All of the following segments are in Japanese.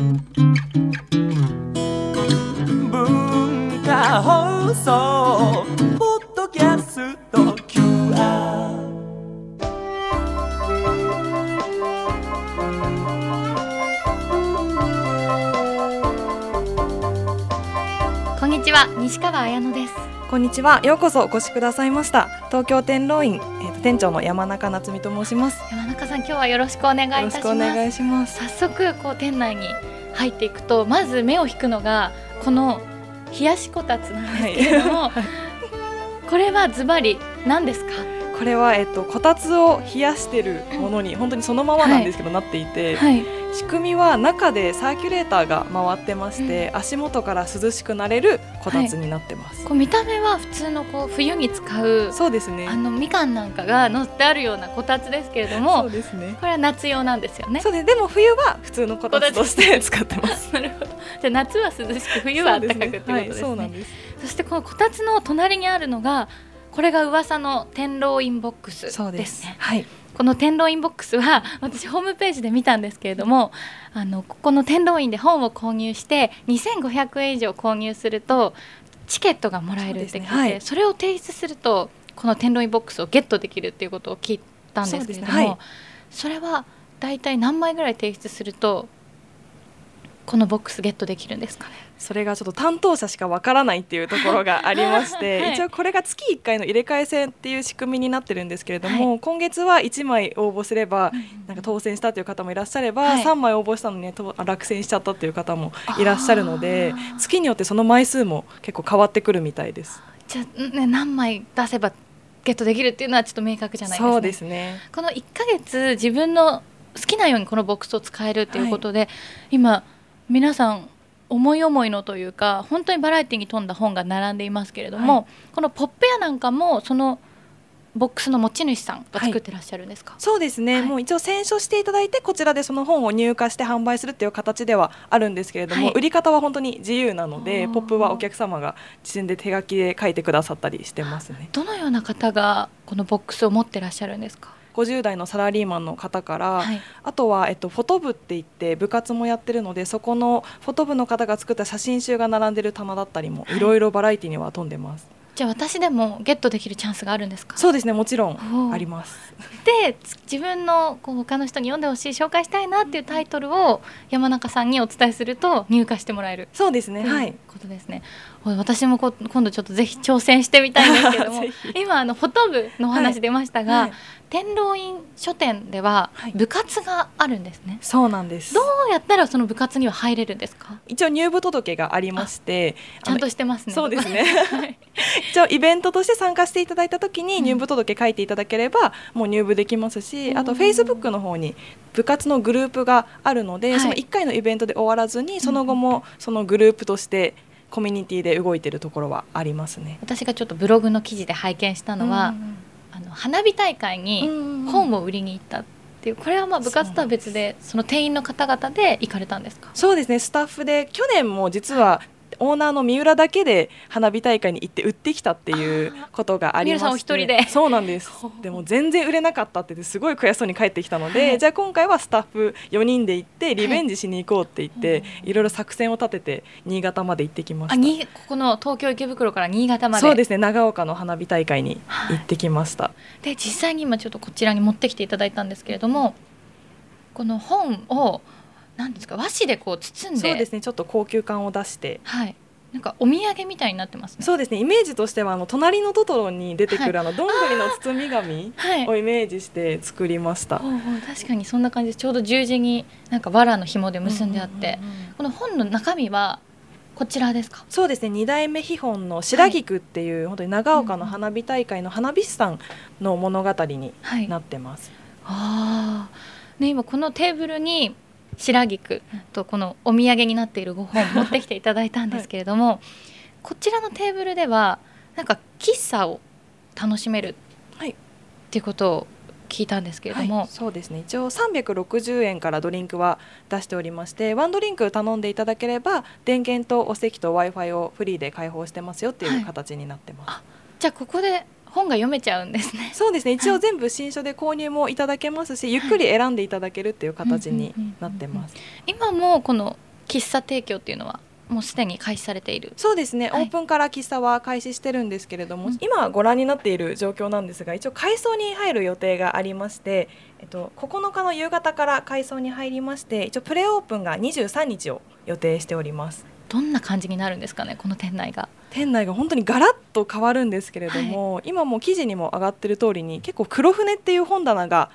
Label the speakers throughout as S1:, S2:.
S1: 文化放送ポッドキャスト QR
S2: こんにちは。西川綾乃です。
S3: こんにちは。ようこそお越しくださいました。東京天狼院、えーと店長の山中夏美と申します。
S2: 山中さん今日はよろしくお願いい
S3: よろしくお
S2: たします
S3: 願いします。
S2: 早速こう店内に入っていくとまず目を引くのがこの冷やしこたつなんですけれども、これはズバリ何ですか？
S3: これはえっ、とこたつを冷やしてるものに本当にそのままなんですけど、なっていて、
S2: はい
S3: 仕組みは中でサーキュレーターが回ってまして、足元から涼しくなれるこたつになってます。
S2: こう見た目は普通のこう冬に使う
S3: そうですね
S2: あ。のみかんなんかが乗ってあるようなこたつですけれど
S3: そ
S2: も
S3: うですね。
S2: これは夏用なんですよね
S3: そうです。でも冬は普通のこたつとして使ってます。
S2: なるほどじゃあ夏は涼しく冬は暖かくってことですね
S3: はい、そうなんです。
S2: そしてこのこたつの隣にあるのがこれが噂の天狼院ボックス
S3: そうで
S2: です。ね。
S3: すはい。
S2: この天狼院ボックスは 私ホームページで見たんですけれどもあのここの天狼院で本を購入して2500円以上購入するとチケットがもらえるって聞いてそ,、
S3: ね。はい。
S2: れを提出するとこの天狼院ボックスをゲットできるっていうことを聞いたんですけれどもそ,、
S3: ね。はい。
S2: れは大体何枚ぐらい提出するとこのボックスゲットできるんですかね？
S3: それがちょっと担当者しかわからないっていうところがありまして、
S2: はい。
S3: 一応これが月1回の入れ替え戦っていう仕組みになってるんですけれども、今月は1枚応募すればなんか当選したという方もいらっしゃれば、
S2: はい。
S3: 3枚応募したのに、ね、と落選しちゃったっていう方もいらっしゃるので月によってその枚数も結構変わってくるみたいです。
S2: じゃあ、ね、何枚出せばゲットできるっていうのはちょっと明確じゃないですね。
S3: そうですね。
S2: この1ヶ月自分の好きなようにこのボックスを使えるっていうことで、今皆さん思い思いのというか本当にバラエティに富んだ本が並んでいますけれども、
S3: は
S2: このポップ屋なんかもそのボックスの持ち主さんが作ってらっしゃるんですか、
S3: そうですね、
S2: はい。
S3: もう一応選書していただいてこちらでその本を入荷して販売するっていう形ではあるんですけれども、
S2: はい。
S3: 売り方は本当に自由なのでポップはお客様が自分で手書きで書いてくださったりしてますね。
S2: どのような方がこのボックスを持ってらっしゃるんですか、
S3: 50代のサラリーマンの方から、
S2: はい、
S3: あとは、えっと、フォト部って言って部活もやってるのでそこのフォト部の方が作った写真集が並んでる棚だったりも、
S2: はい。
S3: いろいろバラエティには飛んでます。
S2: じゃあ私でもゲットできるチャンスがあるんですか？
S3: そうですねもちろんあります。
S2: でつ自分のこう他の人に読んでほしい紹介したいなっていうタイトルを山中さんにお伝えすると入荷してもらえる
S3: そうですね、はい。
S2: ことですね。私もこ今度ちょっとぜひ挑戦してみたいんですけども 今あのフォト部のお話出ましたが、
S3: はい。
S2: 天狼院書店では
S3: はい。
S2: 部活があるんですね。
S3: そうなんです。
S2: どうやったらその部活には入れるんですか？
S3: 一応入部届がありまして
S2: ちゃんとしてますね。
S3: そうですね。
S2: はい。
S3: 一応イベントとして参加していただいた時に入部届書いていただければもう入部できますし、あと
S2: うん。
S3: フェイスブックの方に部活のグループがあるので、
S2: はい。
S3: その1回のイベントで終わらずにその後もそのグループとしてコミュニティで動いてるところはありますね。
S2: 私がちょっとブログの記事で拝見したのは、あの花火大会に本を売りに行ったっていう。これはまあ部活とは別でその店員の方々で行かれたんですか？
S3: そうですね。スタッフで去年も実はオーナーの三浦だけで花火大会に行って売ってきたっていうことがありまして。
S2: 三浦さんお一人で。
S3: そうなんです。でも全然売れなかったってすごい悔しそうに帰ってきたので、
S2: はい。
S3: じゃあ今回はスタッフ4人で行ってリベンジしに行こうって言って、
S2: はい
S3: い、ろいろ作戦を立てて新潟まで行ってきました。
S2: あにここの東京池袋から新潟まで。
S3: そうですね長岡の花火大会に行ってきました、
S2: で実際に今ちょっとこちらに持ってきていただいたんですけれどもこの本を何ですか？和紙でこう包んで。
S3: そうですね。ちょっと高級感を出して。
S2: はい。なんかお土産みたいになってますね。
S3: そうですね。イメージとしてはあの隣のトトロに出てくる、あのどんぐりの包み紙
S2: はい。
S3: をイメージして作りました。
S2: ほうほう。確かにそんな感じですちょうど十字になんか藁の紐で結んであって、
S3: うんうんうんうん。
S2: この本の中身はこちらですか？
S3: そうですね。二代目秘本の白菊っていう、本当に長岡の花火大会の花火師さんの物語に
S2: はい。
S3: なってます。
S2: ああ、ね、今このテーブルに白菊とこのお土産になっている5本持ってきていただいたんですけれども、こちらのテーブルではなんか喫茶を楽しめる
S3: はい。
S2: っていうことを聞いたんですけれども、
S3: はいそうですね。一応360円からドリンクは出しておりましてワンドリンク頼んでいただければ電源とお席と w i f i をフリーで開放してますよって
S2: はい。いう
S3: 形になってます、
S2: あじゃあここで本が読めちゃうんですね。
S3: そうですね。一応全部新書で購入もいただけますし、ゆっくり選んでいただけるっていう形になってます、
S2: 今もこの喫茶提供っていうのはもうすでに開始されている。
S3: そうですね、
S2: はい。
S3: オープンから喫茶は開始してるんですけれども、
S2: うん。
S3: 今ご覧になっている状況なんですが一応改装に入る予定がありまして、えっと、9日の夕方から改装に入りまして一応プレオープンが23日を予定しております
S2: どんな感じになるんですかねこの店内が。
S3: 店内が本当にガラッと変わるんですけれども、今も記事にも上がってる通りに結構黒船っていう本棚が、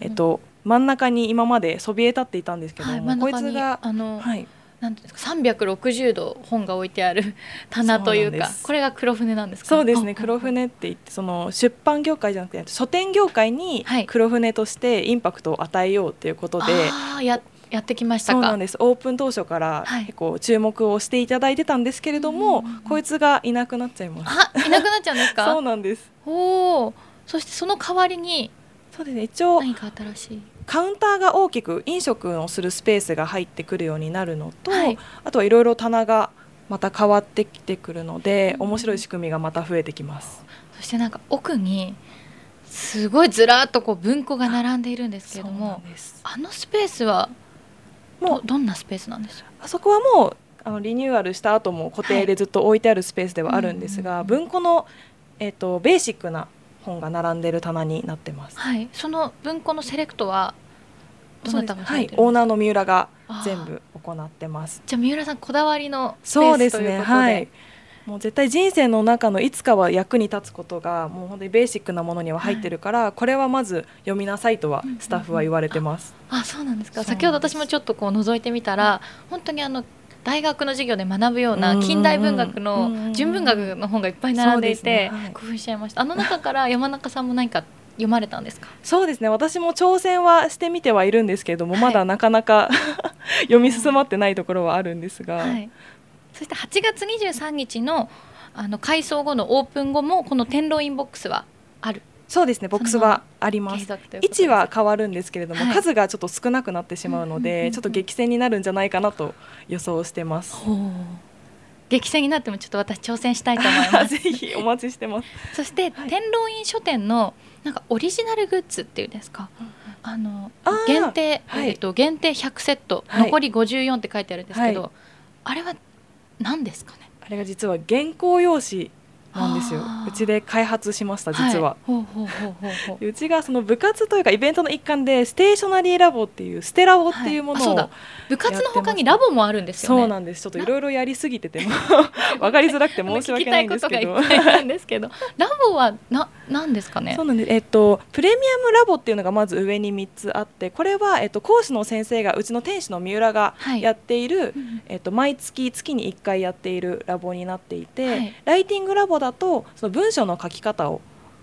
S3: えっと、真ん中に今までそびえ立っていたんですけども、
S2: はい、
S3: こいつが、
S2: あの、
S3: はい、
S2: なんですか360度本が置いてある棚というかこれが黒船なんですか？
S3: そうですね
S2: あ
S3: 黒船って言ってその出版業界じゃなくて書店業界に
S2: はい。
S3: 黒船としてインパクトを与えようっていうことで、
S2: あーややってきましたか？
S3: そうなんです。オープン当初から
S2: はい。
S3: 結構注目をしていただいてたんですけれども、
S2: うんうんうん。
S3: こいつがいなくなっちゃいます。
S2: あいなくなっちゃうんですか？
S3: そうなんです。
S2: おおそしてその代わりに？
S3: そうですね。一応
S2: 何か新しい？
S3: カウンターが大きく飲食をするスペースが入ってくるようになるのと、
S2: はい。
S3: あとはいろいろ棚がまた変わってきてくるので、
S2: うん
S3: 面白い仕組みがまた増えてきます。
S2: そしてなんか奥にすごいずらっとこう文庫が並んでいるんですけれどもあのスペースは
S3: もう
S2: どどんなスペースなんですか？
S3: あそこはもうあのリニューアルした後も固定でずっと置いてあるスペースではあるんですが、
S2: はい
S3: 文庫の、えっとベーシックな本が並んでる棚になってます。
S2: はいその文庫のセレクトはどなたがさ
S3: はいオーナーの三浦が全部行ってます。
S2: じゃあ三浦さんこだわりのスペ
S3: そうですね。
S2: ースということで
S3: はい。もう絶対人生の中のいつかは役に立つことがもう本当にベーシックなものには入ってるから、これはまず読みなさいとは
S2: うんうんうん。
S3: スタッフは言われてます。
S2: あそうなんですか。
S3: そう。なんです
S2: 先ほど私もちょっとこう覗いてみたら本当にあの大学の授業で学ぶような近代文学
S3: うんうんうん。
S2: の純文学の本がいっぱい並んでいて
S3: すね。はい
S2: 興奮しちゃいました。あの中から山中さんも何か読まれたんですか？
S3: そうですね。私も挑戦はしてみてはいるんですけれども、
S2: はい。
S3: まだなかなか 読み進まってないところはあるんですが、
S2: はい、そして8月23日のあの改装後のオープン後もこの天狼インボックスはある。
S3: そうですね。ボックスはありま
S2: 継
S3: す。位置は変わるんですけれども、
S2: はい。
S3: 数がちょっと少なくなってしまうので、
S2: うんうんうんうん。
S3: ちょっと激戦になるんじゃないかなと予想してます。
S2: 激戦になってもちょっと私挑戦したいと思いま
S3: ぜ
S2: す
S3: ひお待ちしてます。
S2: そして、
S3: はい。
S2: 天狼院書店のなんかオリジナルグッズっていうんですか？あの
S3: あー。
S2: 限定、
S3: はい。
S2: えっと限定100セット、
S3: はい。
S2: 残り54って書いてあるんですけど、
S3: はい。
S2: あれは何ですかね？
S3: あれが実は原稿用紙なんですよ。うちで開発しました実は、
S2: い、ほう
S3: ちがその部活というかイベントの一環でステーショナリーラボっていうステラボっていうものを、
S2: はい部活の他にラボもあるんですよね。
S3: そうなんです。ちょっといろいろやりすぎてても。分かりづらくて申し訳ないんですけど。
S2: ですけどラボはな何ですかね？
S3: そうなんです、えっと、プレミアムラボっていうのがまず上に3つあってこれは、えっと、講師の先生がうちの店主の三浦が
S2: はい。
S3: やっている、
S2: うん
S3: えっと、毎月月に1回やっているラボになっていて、
S2: はい。
S3: ライティングラボだとその文章の書き方を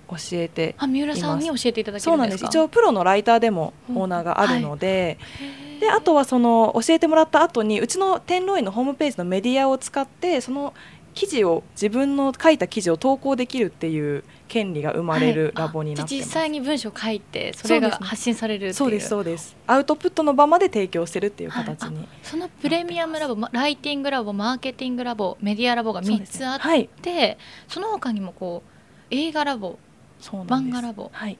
S3: 教えて
S2: あ三浦さんに教えていただけ
S3: そうなんです。一応プロのライターでも
S2: うん。
S3: オーナーがあるので、
S2: へー。
S3: であとはその教えてもらった後にうちの天狼院のホームページのメディアを使ってその記事を自分の書いた記事を投稿できるっていう権利が生まれるラボになってます、
S2: はい実際に文章を書いてそれが発信されるっていう。
S3: そうですそうです。アウトプットの場まで提供してるっていう形に、
S2: そのプレミアムラボまライティングラボマーケティングラボメディアラボが3
S3: そうですね。
S2: つあって
S3: はい。
S2: その他にもこう映画ラボ漫画ラボ
S3: はい。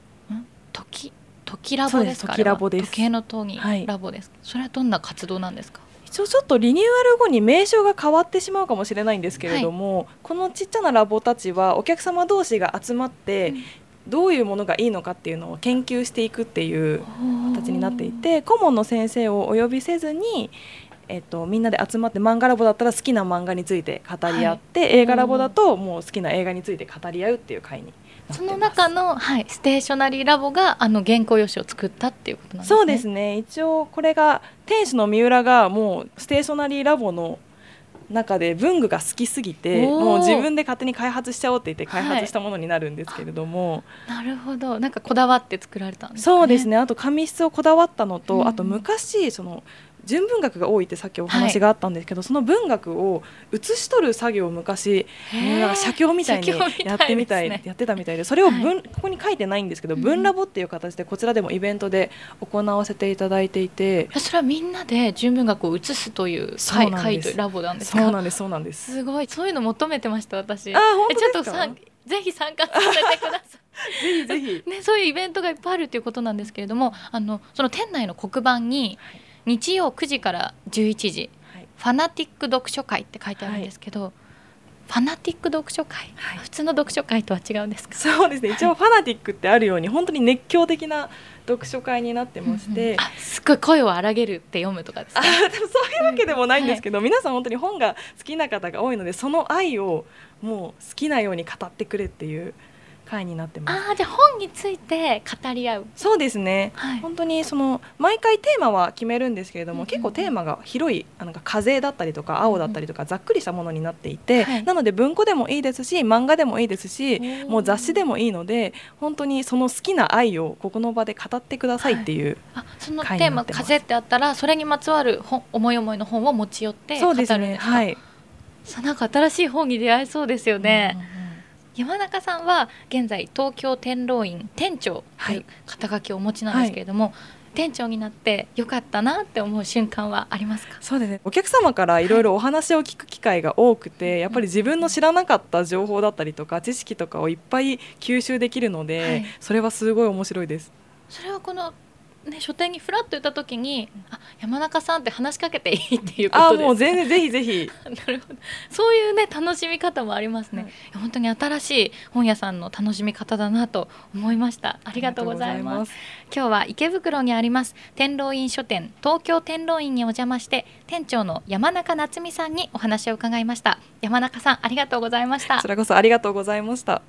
S2: 時時ラボですか？
S3: 時ラボです。
S2: 時計の塔に
S3: はい。
S2: ラボです、それはどんな活動なんですか？
S3: 一応ちょっとリニューアル後に名称が変わってしまうかもしれないんですけれども、このちっちゃなラボたちはお客様同士が集まって、
S2: うん。
S3: どういうものがいいのかっていうのを研究していくっていう形になっていて顧問の先生をお呼びせずに、えっと、みんなで集まって漫画ラボだったら好きな漫画について語り合って、映画ラボだともう好きな映画について語り合うっていう会に
S2: その中の、はい、ステーショナリーラボがあの原稿用紙を作ったっていうことなんですね。
S3: そうですね。一応これが店主の三浦がもうステーショナリーラボの中で文具が好きすぎてもう自分で勝手に開発しちゃおうって言って開発したものになるんですけれども、
S2: なるほど。なんかこだわって作られたんですか
S3: そうですね。あと紙質をこだわったのと、
S2: うん。
S3: あと昔その純文学が多いってさっきお話があったんですけど、その文学を写し取る作業を昔なんか写経みたいにやってみたい
S2: ね
S3: やってたみたいでそれを文、
S2: はい。
S3: ここに書いてないんですけど、
S2: うん。
S3: 文ラボっていう形でこちらでもイベントで行わせていただいていて
S2: それはみんなで純文学を映すという
S3: そう
S2: 会
S3: なんです。
S2: 会というラボなんですか？
S3: そうなんですそうなんです。
S2: すごい。そういうの求めてました私。
S3: あ本
S2: え
S3: 当ですか？
S2: ちょっとぜひ参加させてください。
S3: ぜひぜひ。
S2: ね、そういうイベントがいっぱいあるということなんですけれどもあのその店内の黒板に日曜9時から11時。ファナティック読書会って書いてあるんですけど、ファナティック読書会、
S3: はい。
S2: 普通の読書会とは違うんですか？
S3: そうですね。一応ファナティックってあるように本当に熱狂的な読書会になってまして、
S2: あすごい声を荒げるって読むとかです
S3: あ
S2: か？
S3: で もそういうわけでもないんですけど、皆さん本当に本が好きな方が多いのでその愛をもう好きなように語ってくれっていう会になってます。
S2: あーじゃあ本について語り合う、
S3: そうですね。
S2: はい。
S3: 本当にその毎回テーマは決めるんですけれども、
S2: うんうんうん。
S3: 結構テーマが広いあなんか風だったりとか青だったりとかざっくりしたものになっていて、
S2: はい。
S3: なので文庫でもいいですし漫画でもいいですし
S2: ー。
S3: もう雑誌でもいいので本当にその好きな愛をここの場で語ってくださいっていう、
S2: あその
S3: 会
S2: テーマ「
S3: になってます。
S2: 風」ってあったらそれにまつわる本思い思いの本を持ち寄って語るんですか？
S3: そうですね。はい、
S2: さなんか新しい本に出会えそうですよね、
S3: うんうんうん
S2: 山中さんは現在東京天狼院店長という肩書きをお持ちなんですけれども、店長になってよかったなって思う瞬間はありますか？
S3: そうですね。お客様からい。ろいろお話を聞く機会が多くて、やっぱり自分の知らなかった情報だったりとか知識とかをいっぱい吸収できるので、
S2: はい。
S3: それはすごい面白いです。
S2: それはこの、ね、書店にフラッと言った時にあ山中さんって話しかけていいっていうこ
S3: あ
S2: とですか？
S3: もう全然ぜひぜひ。
S2: なるほど。そういうね楽しみ方もありますね、
S3: はい。
S2: いや本当に新しい本屋さんの楽しみ方だなと思いました。ありがとうございます。
S3: す。
S2: 今日は池袋にあります天狼院書店。東京天狼院にお邪魔して店長の山中夏美さんにお話を伺いました。山中さんありがとうございました。
S3: こちらこそありがとうございました。